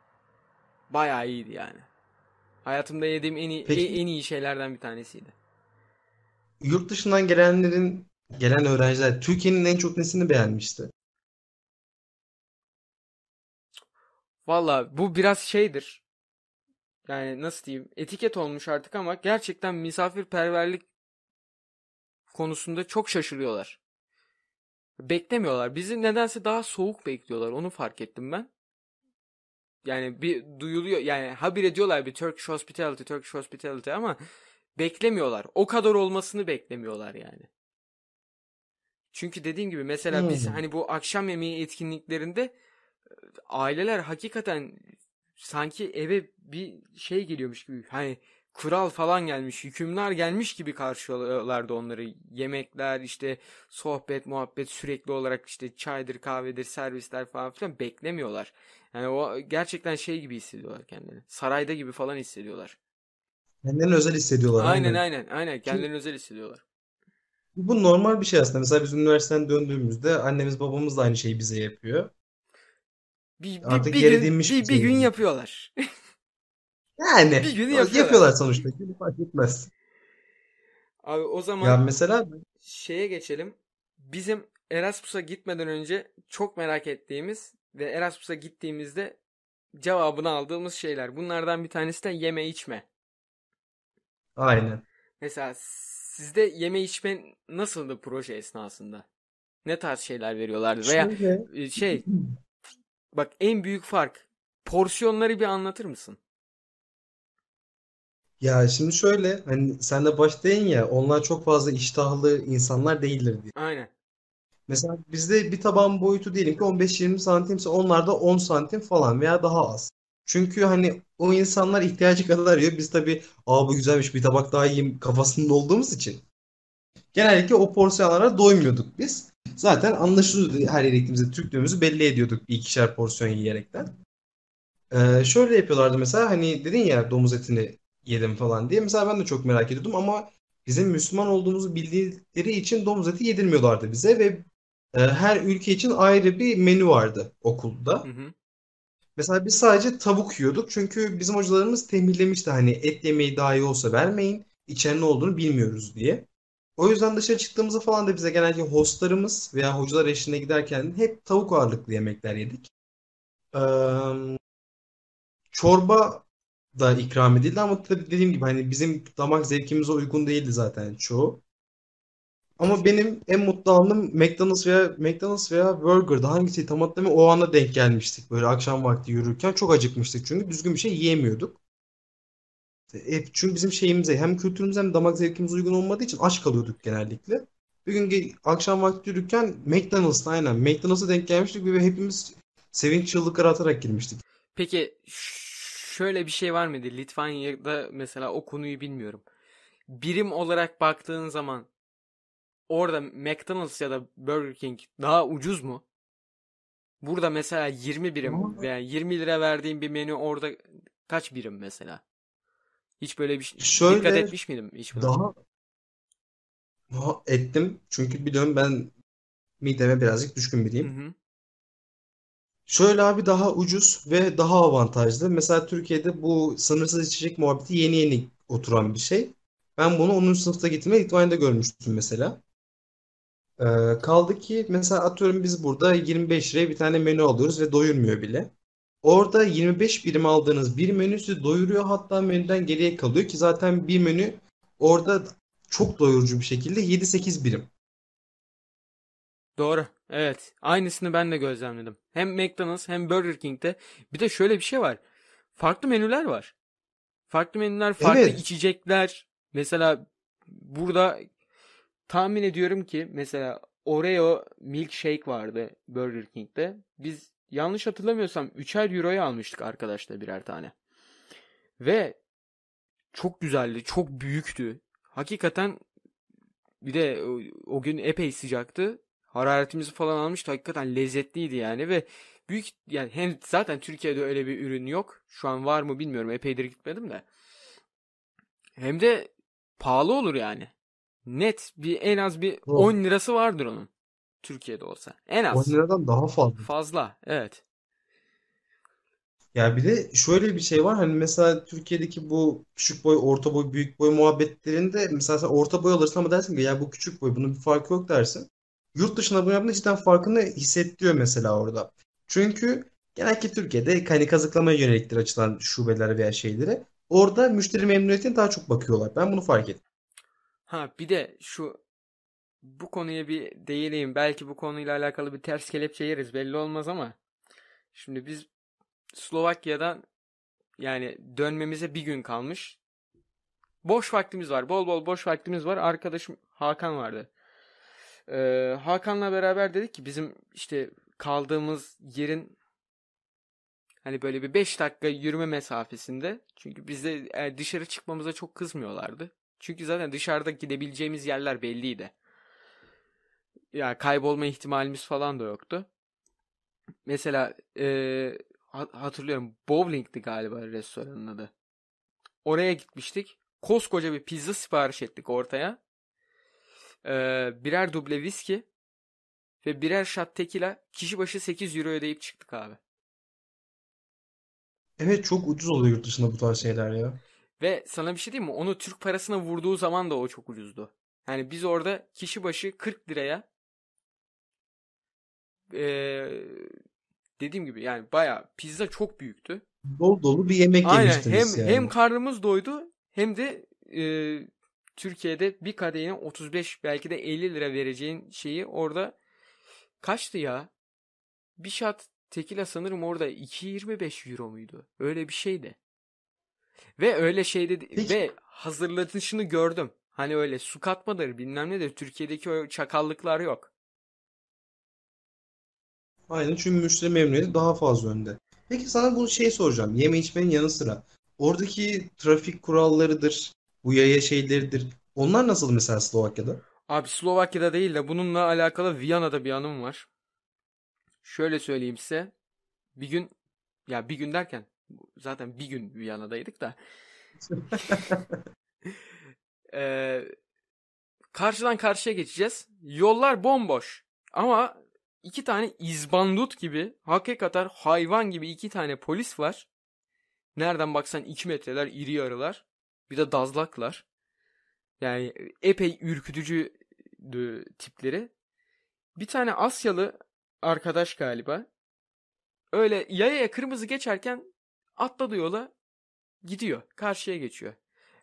bayağı iyiydi yani. Hayatımda yediğim en iyi Peki- en iyi şeylerden bir tanesiydi. Yurt dışından gelenlerin, gelen öğrenciler Türkiye'nin en çok nesini beğenmişti? Vallahi bu biraz şeydir. Yani nasıl diyeyim? Etiket olmuş artık ama gerçekten misafirperverlik konusunda çok şaşırıyorlar. Beklemiyorlar. Bizi nedense daha soğuk bekliyorlar. Onu fark ettim ben. Yani bir duyuluyor yani habire diyorlar bir Turkish hospitality, Turkish hospitality ama beklemiyorlar. O kadar olmasını beklemiyorlar yani. Çünkü dediğim gibi mesela biz Hmm. hani bu akşam yemeği etkinliklerinde aileler hakikaten sanki eve bir şey geliyormuş gibi hani kural falan gelmiş, hükümler gelmiş gibi karşılıyorlardı onları. Yemekler, işte sohbet, muhabbet sürekli olarak işte çaydır, kahvedir, servisler falan filan beklemiyorlar. Yani o gerçekten şey gibi hissediyorlar kendilerini. Sarayda gibi falan hissediyorlar. Kendilerini özel hissediyorlar. Aynen aynen. aynen aynen kendilerini özel hissediyorlar. Bu normal bir şey aslında. Mesela biz üniversiteden döndüğümüzde annemiz babamız da aynı şeyi bize yapıyor. Bir, bir, Artık bir gün bir, bir şey gün yapıyorlar. Yani Bir gün yapıyorlar. yapıyorlar sonuçta. Günü fark etmez. Abi o Ya zaman mesela şeye geçelim. Bizim Erasmus'a gitmeden önce çok merak ettiğimiz ve Erasmus'a gittiğimizde cevabını aldığımız şeyler. Bunlardan bir tanesi de yeme içme. aynen. Mesela sizde yeme içme nasıldı proje esnasında? Ne tarz şeyler veriyorlardı? Veya Şöyle e, şey bak en büyük fark porsiyonları bir anlatır mısın? ya şimdi şöyle hani sen de baştayın ya onlar çok fazla iştahlı insanlar değildir diye. Aynen. Mesela bizde bir tabağın boyutu diyelim ki 15-20 santimse onlarda 10 santim falan veya daha az. Çünkü hani o insanlar ihtiyacı kadar yiyor. Biz tabii aa bu güzelmiş bir tabak daha yiyeyim kafasında olduğumuz için. Genellikle o porsiyonlara doymuyorduk biz. Zaten anlaşılıyordu her yere gittiğimizde Türklüğümüzü belli ediyorduk bir ikişer porsiyon yiyerekten. Ee, şöyle yapıyorlardı mesela hani dedin ya domuz etini yedim falan diye. Mesela ben de çok merak ediyordum ama bizim Müslüman olduğumuzu bildikleri için domuz eti yedirmiyorlardı bize ve e, her ülke için ayrı bir menü vardı okulda. Hı hı. Mesela biz sadece tavuk yiyorduk çünkü bizim hocalarımız tembihlemişti hani et yemeği daha iyi olsa vermeyin. İçeride ne olduğunu bilmiyoruz diye. O yüzden dışarı çıktığımızda falan da bize genellikle hostlarımız veya hocalar eşliğinde giderken hep tavuk ağırlıklı yemekler yedik. Ee, çorba da ikram edildi ama tabii dediğim gibi hani bizim damak zevkimize uygun değildi zaten çoğu. Ama benim en mutlu anım McDonald's veya McDonald's veya Burger'da hangisi tam hatırlamıyorum o ana denk gelmiştik böyle akşam vakti yürürken çok acıkmıştık çünkü düzgün bir şey yiyemiyorduk. E, çünkü bizim şeyimize hem kültürümüze hem damak zevkimize uygun olmadığı için aç kalıyorduk genellikle. Bir gün akşam vakti yürürken McDonald's'ta aynen McDonald's'a denk gelmiştik ve hepimiz sevinç çığlıkları atarak girmiştik. Peki şöyle bir şey var mıydı? Litvanya'da mesela o konuyu bilmiyorum. Birim olarak baktığın zaman orada McDonald's ya da Burger King daha ucuz mu? Burada mesela 20 birim veya 20 lira verdiğin bir menü orada kaç birim mesela? Hiç böyle bir şey Şöyle dikkat etmiş miydim hiç buna? daha daha ettim çünkü biliyorum ben mideme birazcık düşkün Hı biriyim. hı. Şöyle abi daha ucuz ve daha avantajlı. Mesela Türkiye'de bu sınırsız içecek muhabbeti yeni yeni oturan bir şey. Ben bunu 10. sınıfta gittiğimde Litvanya'da görmüştüm mesela. Ee, kaldı ki mesela atıyorum biz burada 25 liraya bir tane menü alıyoruz ve doyurmuyor bile. Orada 25 birim aldığınız bir menü sizi doyuruyor hatta menüden geriye kalıyor ki zaten bir menü orada çok doyurucu bir şekilde 7-8 birim. Doğru. Evet. Aynısını ben de gözlemledim. Hem McDonald's hem Burger King'de. Bir de şöyle bir şey var. Farklı menüler var. Farklı menüler, farklı Evet. içecekler. Mesela burada tahmin ediyorum ki mesela Oreo milkshake vardı Burger King'de. Biz yanlış hatırlamıyorsam 3'er euroya almıştık arkadaşlar birer tane. Ve çok güzeldi, çok büyüktü. Hakikaten bir de o, o gün epey sıcaktı. Hararetimizi falan almıştı. Hakikaten lezzetliydi yani ve büyük yani hem zaten Türkiye'de öyle bir ürün yok. Şu an var mı bilmiyorum. Epeydir gitmedim de. Hem de pahalı olur yani. Net bir en az bir Doğru. 10 lirası vardır onun. Türkiye'de olsa. En 10 az. liradan daha fazla. Fazla. Evet. Ya bir de şöyle bir şey var hani mesela Türkiye'deki bu küçük boy, orta boy, büyük boy muhabbetlerinde mesela sen orta boy alırsın ama dersin ki ya bu küçük boy bunun bir farkı yok dersin. Yurt dışında bunu yaptığında cidden farkını hissettiriyor mesela orada. Çünkü genellikle Türkiye'de hani kazıklamaya yöneliktir açılan şubeler veya şeylere. Orada müşteri memnuniyetine daha çok bakıyorlar. Ben bunu fark ettim. Ha bir de şu bu konuya bir değineyim. Belki bu konuyla alakalı bir ters kelepçe yeriz belli olmaz ama şimdi biz Slovakya'dan yani dönmemize bir gün kalmış. Boş vaktimiz var. Bol bol boş vaktimiz var. Arkadaşım Hakan vardı. Ee, Hakan'la beraber dedik ki bizim işte kaldığımız yerin hani böyle bir 5 dakika yürüme mesafesinde. Çünkü bizde e, dışarı çıkmamıza çok kızmıyorlardı. Çünkü zaten dışarıda gidebileceğimiz yerler belliydi. Ya kaybolma ihtimalimiz falan da yoktu. Mesela e, ha- hatırlıyorum Bowling'di galiba restoranın adı. Oraya gitmiştik. Koskoca bir pizza sipariş ettik ortaya. Ee, birer duble viski ve birer shot tekila kişi başı 8 euro ödeyip çıktık abi. Evet çok ucuz oluyor yurt dışında bu tarz şeyler ya. Ve sana bir şey diyeyim mi? Onu Türk parasına vurduğu zaman da o çok ucuzdu. Yani biz orada kişi başı 40 liraya ee, dediğim gibi yani bayağı pizza çok büyüktü. Dolu dolu bir yemek Aynen hem yemiştiniz yani. hem karnımız doydu hem de ee, Türkiye'de bir kadehine 35 belki de 50 lira vereceğin şeyi orada kaçtı ya? Bir shot tekila sanırım orada 2.25 euro muydu? Öyle bir şeydi. Ve öyle şeyde Peki. ve hazırlatışını gördüm. Hani öyle su katmadır bilmem nedir. Türkiye'deki o çakallıklar yok. Aynen çünkü müşteri memnuniyeti daha fazla önde. Peki sana bu şey soracağım. Yeme içmenin yanı sıra oradaki trafik kurallarıdır, bu yaya şeyleridir. Onlar nasıl mesela Slovakya'da? Abi Slovakya'da değil de bununla alakalı Viyana'da bir anım var. Şöyle söyleyeyim size. Bir gün ya bir gün derken zaten bir gün Viyana'daydık da Ee, karşıdan karşıya geçeceğiz. Yollar bomboş. Ama iki tane izbandut gibi hakikaten hayvan gibi iki tane polis var. Nereden baksan iki metreler iri yarılar. Bir de dazlaklar. Yani epey ürkütücü e, tipleri. Bir tane Asyalı arkadaş galiba. Öyle yayaya kırmızı geçerken atladı yola gidiyor. Karşıya geçiyor.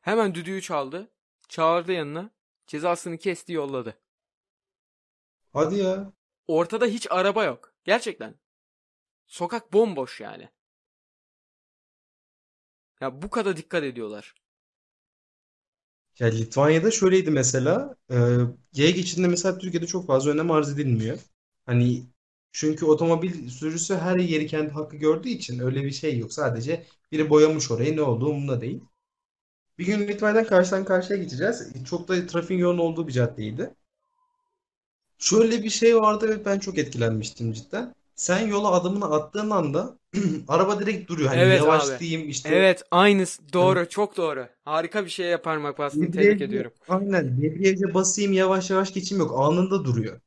Hemen düdüğü çaldı. Çağırdı yanına. Cezasını kesti yolladı. Hadi ya. Ortada hiç araba yok. Gerçekten. Sokak bomboş yani. Ya bu kadar dikkat ediyorlar. Ya Litvanya'da şöyleydi mesela. E, yaya geçidinde mesela Türkiye'de çok fazla önem arz edilmiyor. Hani çünkü otomobil sürücüsü her yeri kendi hakkı gördüğü için öyle bir şey yok. Sadece biri boyamış orayı ne olduğu umurunda değil. Bir gün Litvanya'dan karşıdan karşıya geçeceğiz. Çok da trafiğin yoğun olduğu bir caddeydi. Şöyle bir şey vardı ve ben çok etkilenmiştim cidden. Sen yola adımını attığın anda araba direkt duruyor. Hani Evet yavaş abi. diyeyim işte Evet aynısı doğru çok doğru. Harika bir şeye parmak bastın tebrik ediyorum. aynen debriyaja basayım yavaş yavaş geçeyim yok. Anında duruyor.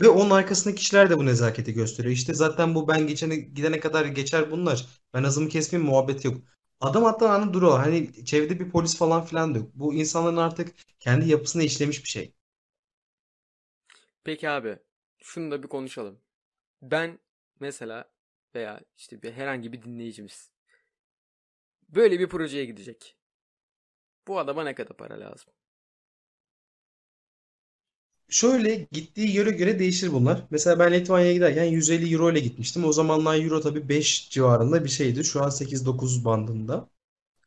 Ve onun arkasındaki kişiler de bu nezaketi gösteriyor. İşte zaten bu ben geçene gidene kadar geçer bunlar. Ben hızımı kesmeyeyim muhabbeti yok. Adam hatta anında duruyor. Hani çevrede bir polis falan filan da yok. Bu insanların artık kendi yapısına işlemiş bir şey. Peki abi şunu da bir konuşalım. Ben mesela veya işte bir herhangi bir dinleyicimiz böyle bir projeye gidecek. Bu adama ne kadar para lazım? Şöyle gittiği yere göre değişir bunlar. Mesela ben Litvanya'ya giderken 150 euro ile gitmiştim. O zamanlar euro tabii 5 civarında bir şeydi. Şu an 8-9 bandında.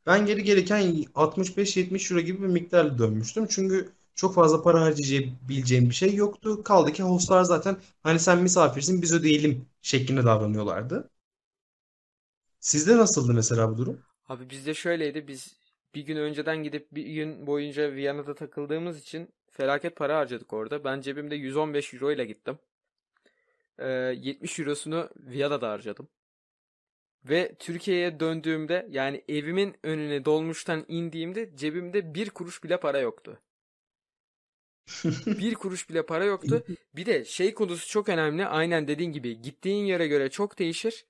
Ben geri gelirken 65-70 euro gibi bir miktarla dönmüştüm. Çünkü çok fazla para harcayabileceğim bir şey yoktu. Kaldı ki hostlar zaten hani sen misafirsin biz ödeyelim şeklinde davranıyorlardı. Sizde nasıldı mesela bu durum? Abi bizde şöyleydi. Biz bir gün önceden gidip bir gün boyunca Viyana'da takıldığımız için felaket para harcadık orada. Ben cebimde 115 euro ile gittim. Ee, 70 eurosunu Viyana'da harcadım. Ve Türkiye'ye döndüğümde yani evimin önüne dolmuştan indiğimde cebimde bir kuruş bile para yoktu. Bir kuruş bile para yoktu. Bir de şey konusu çok önemli. Aynen dediğin gibi gittiğin yere göre çok değişir.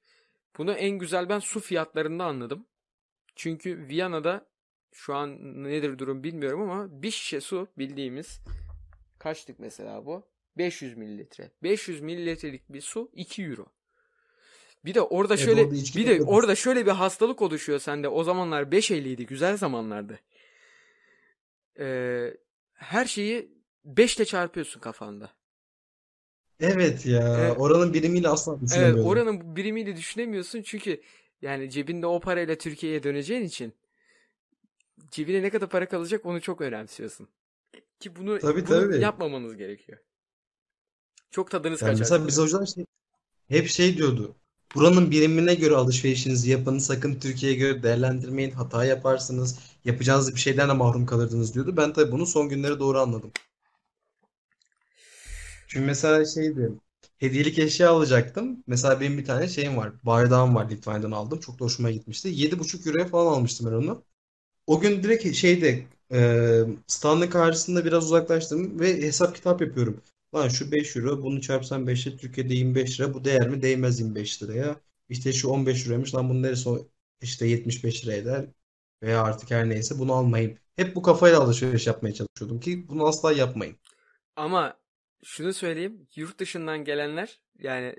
Bunu en güzel ben su fiyatlarında anladım. Çünkü Viyana'da şu an nedir durum bilmiyorum ama bir şişe su bildiğimiz kaçtık mesela bu? 500 mililitre. 500 mililitrelik bir su 2 euro. Bir de orada Evet, şöyle orada bir de orada şöyle bir hastalık oluşuyor sende. O zamanlar 5.50'ydi. Güzel zamanlardı. Ee, her şeyi 5 ile çarpıyorsun kafanda. Evet ya. Evet. Oranın birimiyle asla Evet, düşünemiyordum. oranın birimiyle düşünemiyorsun çünkü yani cebinde o parayla Türkiye'ye döneceğin için cebine ne kadar para kalacak onu çok önemsiyorsun. Ki bunu, Tabii, bunu tabii. yapmamanız gerekiyor. Çok tadınız Yani kaçar. mesela bize hocalar şey, hep şey diyordu. Buranın birimine göre alışverişinizi yapın. Sakın Türkiye'ye göre değerlendirmeyin. Hata yaparsınız. Yapacağınız bir şeyden de mahrum kalırdınız diyordu. Ben tabii bunu son günleri doğru anladım. Çünkü mesela şeydi. Hediyelik eşya alacaktım. Mesela benim bir tane şeyim var. Bardağım var Litvanya'dan aldım. Çok da hoşuma gitmişti. 7,5 euroya falan almıştım ben onu. O gün direkt şeyde e, standın karşısında biraz uzaklaştım ve hesap kitap yapıyorum. Lan şu 5 euro bunu çarpsam 5 ile Türkiye'de 25 lira bu değer mi? Değmez 25 liraya. İşte şu 15 liraymış lan bunun neresi o- işte 75 lira eder veya artık her neyse bunu almayın. Hep bu kafayla alışveriş yapmaya çalışıyordum ki bunu asla yapmayın. Ama şunu söyleyeyim. Yurt dışından gelenler yani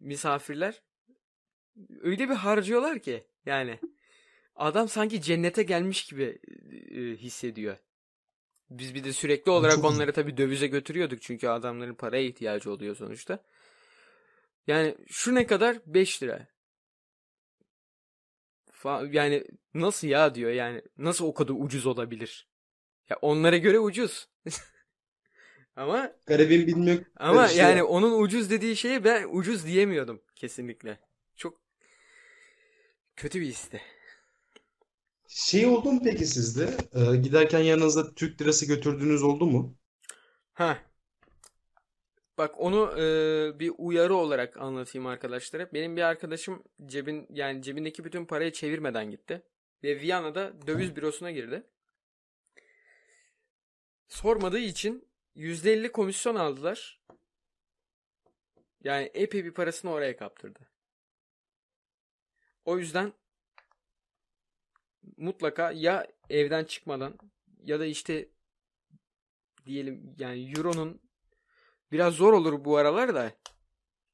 misafirler öyle bir harcıyorlar ki yani adam sanki cennete gelmiş gibi e, hissediyor. Biz bir de sürekli olarak çok- onları tabii dövize götürüyorduk çünkü adamların paraya ihtiyacı oluyor sonuçta. Yani şu ne kadar? 5 lira. Fa- Yani nasıl ya diyor yani nasıl o kadar ucuz olabilir? Ya onlara göre ucuz. Ama Garibim bilmiyor. ama işte. yani onun ucuz dediği şeye ben ucuz diyemiyordum kesinlikle. Çok kötü bir histi. Şey oldu mu peki sizde? Ee, giderken yanınızda Türk lirası götürdüğünüz oldu mu? Ha. Bak onu e, bir uyarı olarak anlatayım arkadaşlara. Benim bir arkadaşım cebin yani cebindeki bütün parayı çevirmeden gitti ve Viyana'da döviz bürosuna girdi. Sormadığı için %50 komisyon aldılar. Yani epey bir parasını oraya kaptırdı. O yüzden mutlaka ya evden çıkmadan ya da işte diyelim yani euronun biraz zor olur bu aralar da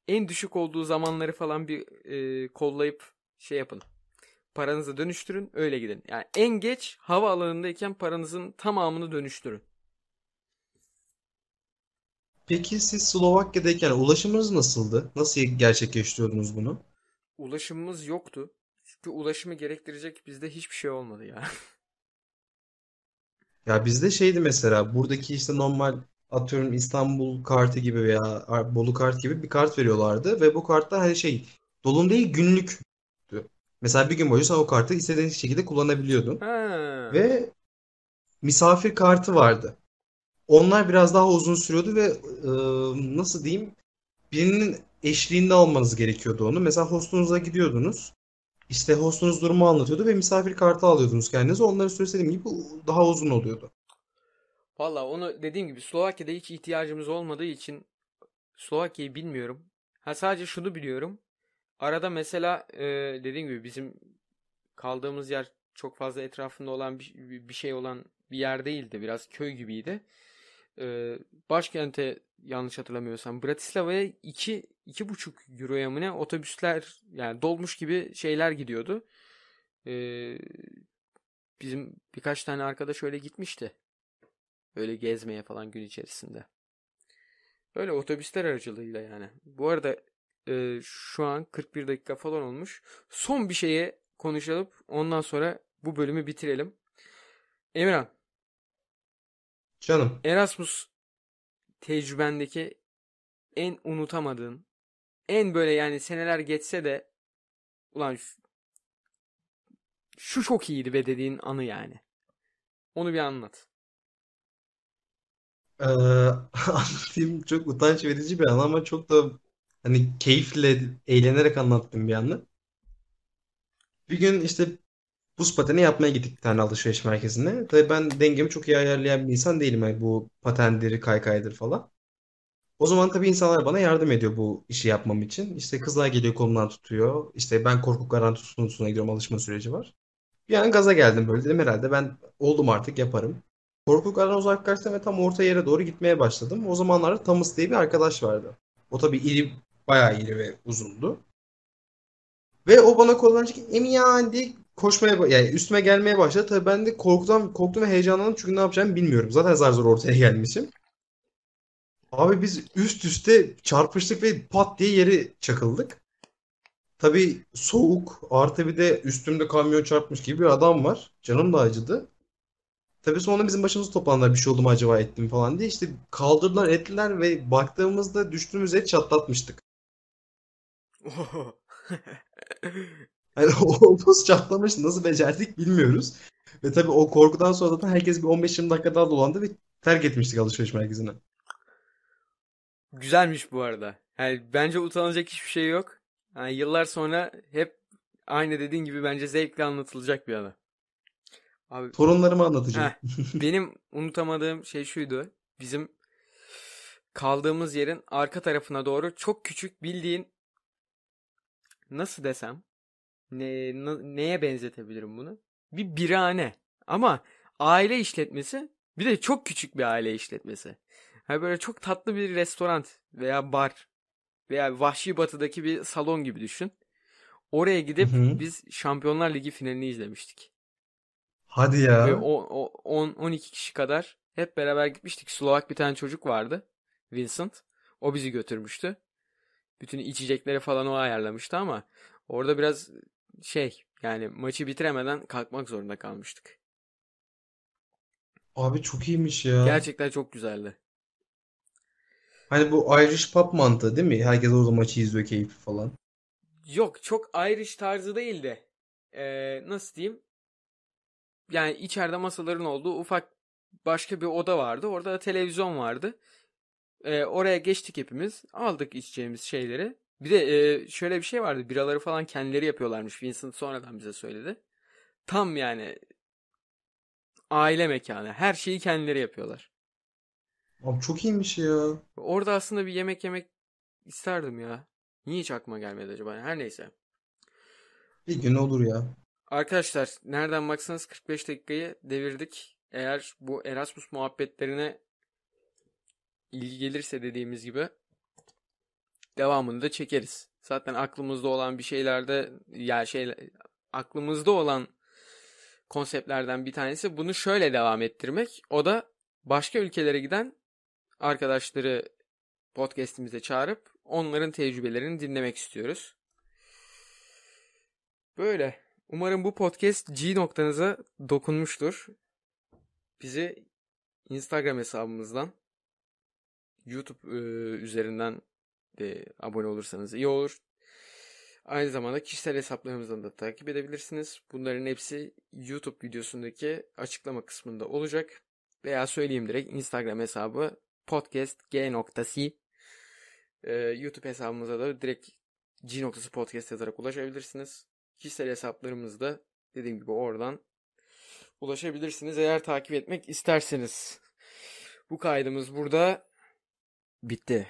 en düşük olduğu zamanları falan bir e, kollayıp şey yapın. Paranızı dönüştürün öyle gidin. Yani en geç havaalanındayken paranızın tamamını dönüştürün. Peki siz Slovakya'dayken ulaşımınız nasıldı? Nasıl gerçekleştiriyordunuz bunu? Ulaşımımız yoktu. Çünkü ulaşımı gerektirecek bizde hiçbir şey olmadı ya. Ya bizde şeydi mesela buradaki işte normal atıyorum İstanbul kartı gibi veya Bolu kart gibi bir kart veriyorlardı ve bu kartta her şey dolum değil günlüktü. Mesela bir gün boyunca sen o kartı istediğin şekilde kullanabiliyordun. Ha. Ve misafir kartı vardı. Onlar biraz daha uzun sürüyordu ve e, nasıl diyeyim birinin eşliğinde almanız gerekiyordu onu. Mesela hostunuza gidiyordunuz. İşte hostunuz durumu anlatıyordu ve misafir kartı alıyordunuz kendinize. Onların süresi dediğim gibi daha uzun oluyordu. Valla onu dediğim gibi Slovakya'da hiç ihtiyacımız olmadığı için Slovakya'yı bilmiyorum. Ha sadece şunu biliyorum. Arada mesela e, dediğim gibi bizim kaldığımız yer çok fazla etrafında olan bir, bir şey olan bir yer değildi. Biraz köy gibiydi. E, başkente yanlış hatırlamıyorsam Bratislava'ya 2 2,5 euroya mı ne otobüsler yani dolmuş gibi şeyler gidiyordu. E, bizim birkaç tane arkadaş öyle gitmişti. Öyle gezmeye falan gün içerisinde. Böyle otobüsler aracılığıyla yani. Bu arada e, şu an 41 dakika falan olmuş. Son bir şeye konuşalım. Ondan sonra bu bölümü bitirelim. Emirhan. Canım. Erasmus tecrübendeki en unutamadığın, en böyle yani seneler geçse de ulan şu, şu çok iyiydi be dediğin anı yani. Onu bir anlat. Ee, anlatayım çok utanç verici bir an ama çok da hani keyifle eğlenerek anlattığım bir anı. Bir gün işte buz pateni yapmaya gittik bir tane alışveriş merkezine. Tabii ben dengemi çok iyi ayarlayan bir insan değilim. Yani bu patenleri, kaykaydır falan. O zaman tabii insanlar bana yardım ediyor bu işi yapmam için. İşte kızlar geliyor kolumdan tutuyor. İşte ben korku garanti sunucusuna gidiyorum alışma süreci var. Bir an gaza geldim böyle dedim herhalde ben oldum artık yaparım. Korkuklardan uzaklaştım ve tam orta yere doğru gitmeye başladım. O zamanlarda Thomas diye bir arkadaş vardı. O tabii iri, bayağı iri ve uzundu. Ve o bana kollanacak Emin diye koşmaya yani üstüme gelmeye başladı. Tabii ben de korkudan korktum ve heyecanlandım çünkü ne yapacağımı bilmiyorum. Zaten zar zor ortaya gelmişim. Abi biz üst üste çarpıştık ve pat diye yere çakıldık. Tabii soğuk artı bir de üstümde kamyon çarpmış gibi bir adam var. Canım da acıdı. Tabii sonra bizim başımızı toplandılar bir şey oldu mu acaba ettim falan diye. İşte kaldırdılar ettiler ve baktığımızda düştüğümüz et çatlatmıştık. Hani o buz çatlamış nasıl becerdik bilmiyoruz. Ve tabii o korkudan sonra da herkes bir 15-20 dakika daha dolandı ve terk etmiştik alışveriş merkezine. Güzelmiş bu arada. Yani bence utanılacak hiçbir şey yok. Yani yıllar sonra hep aynı dediğin gibi bence zevkle anlatılacak bir ana. Abi, Torunlarıma anlatacağım. Heh, benim unutamadığım şey şuydu. Bizim kaldığımız yerin arka tarafına doğru çok küçük bildiğin nasıl desem ne, neye benzetebilirim bunu? Bir birane. Ama aile işletmesi bir de çok küçük bir aile işletmesi. Yani böyle çok tatlı bir restoran veya bar veya Vahşi Batı'daki bir salon gibi düşün. Oraya gidip hı hı. biz Şampiyonlar Ligi finalini izlemiştik. Hadi ya. Ve 10-12 kişi kadar hep beraber gitmiştik. Slovak bir tane çocuk vardı. Vincent. O bizi götürmüştü. Bütün içecekleri falan o ayarlamıştı ama orada biraz şey yani maçı bitiremeden kalkmak zorunda kalmıştık. Abi çok iyiymiş ya. Gerçekten çok güzeldi. Hani bu Irish pub mantığı değil mi? Herkes orada maçı izliyor keyifli falan. Yok çok Irish tarzı değil de ee, nasıl diyeyim? Yani içeride masaların olduğu ufak başka bir oda vardı. Orada da televizyon vardı. Ee, oraya geçtik hepimiz. Aldık içeceğimiz şeyleri. Bir de e, şöyle bir şey vardı. Biraları falan kendileri yapıyorlarmış. Vincent sonradan bize söyledi. Tam yani aile mekanı. Her şeyi kendileri yapıyorlar. Abi çok iyiymiş ya. Orada aslında bir yemek yemek isterdim ya. Niye hiç aklıma gelmedi acaba? Her neyse. Bir gün olur ya. Arkadaşlar nereden baksanız 45 dakikayı devirdik. Eğer bu Erasmus muhabbetlerine ilgi gelirse dediğimiz gibi devamını da çekeriz. Zaten aklımızda olan bir şeylerde ya şey aklımızda olan konseptlerden bir tanesi bunu şöyle devam ettirmek. O da başka ülkelere giden arkadaşları podcast'imize çağırıp onların tecrübelerini dinlemek istiyoruz. Böyle. Umarım bu podcast G noktanıza dokunmuştur. Bizi Instagram hesabımızdan YouTube e, üzerinden de abone olursanız iyi olur. Aynı zamanda kişisel hesaplarımızdan da takip edebilirsiniz. Bunların hepsi YouTube videosundaki açıklama kısmında olacak. Veya söyleyeyim direkt Instagram hesabı podcast g.c ee, YouTube hesabımıza da direkt g noktası podcast yazarak ulaşabilirsiniz. Kişisel hesaplarımızda dediğim gibi oradan ulaşabilirsiniz eğer takip etmek isterseniz. Bu kaydımız burada bitti.